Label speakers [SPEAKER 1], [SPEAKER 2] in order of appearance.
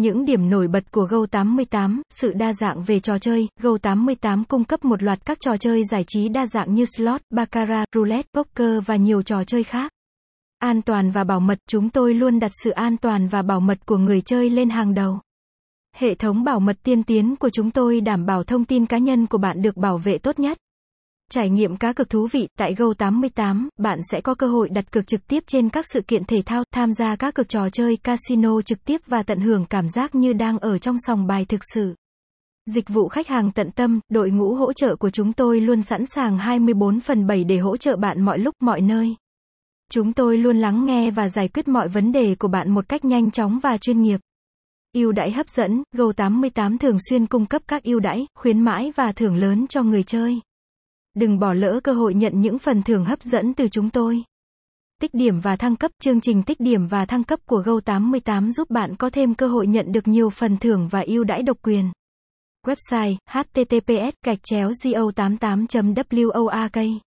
[SPEAKER 1] Những điểm nổi bật của Go88, sự đa dạng về trò chơi, Go88 cung cấp một loạt các trò chơi giải trí đa dạng như slot, baccarat, roulette, poker và nhiều trò chơi khác. An toàn và bảo mật, chúng tôi luôn đặt sự an toàn và bảo mật của người chơi lên hàng đầu. Hệ thống bảo mật tiên tiến của chúng tôi đảm bảo thông tin cá nhân của bạn được bảo vệ tốt nhất. Trải nghiệm cá cược thú vị, tại Go88, bạn sẽ có cơ hội đặt cược trực tiếp trên các sự kiện thể thao, tham gia các cược trò chơi casino trực tiếp và tận hưởng cảm giác như đang ở trong sòng bài thực sự. Dịch vụ khách hàng tận tâm, đội ngũ hỗ trợ của chúng tôi luôn sẵn sàng 24 phần 7 để hỗ trợ bạn mọi lúc, mọi nơi. Chúng tôi luôn lắng nghe và giải quyết mọi vấn đề của bạn một cách nhanh chóng và chuyên nghiệp. Ưu đãi hấp dẫn, Go88 thường xuyên cung cấp các ưu đãi, khuyến mãi và thưởng lớn cho người chơi. Đừng bỏ lỡ cơ hội nhận những phần thưởng hấp dẫn từ chúng tôi. Tích điểm và thăng cấp, chương trình tích điểm và thăng cấp của Go88 giúp bạn có thêm cơ hội nhận được nhiều phần thưởng và ưu đãi độc quyền. Website https gạch chéo go88.work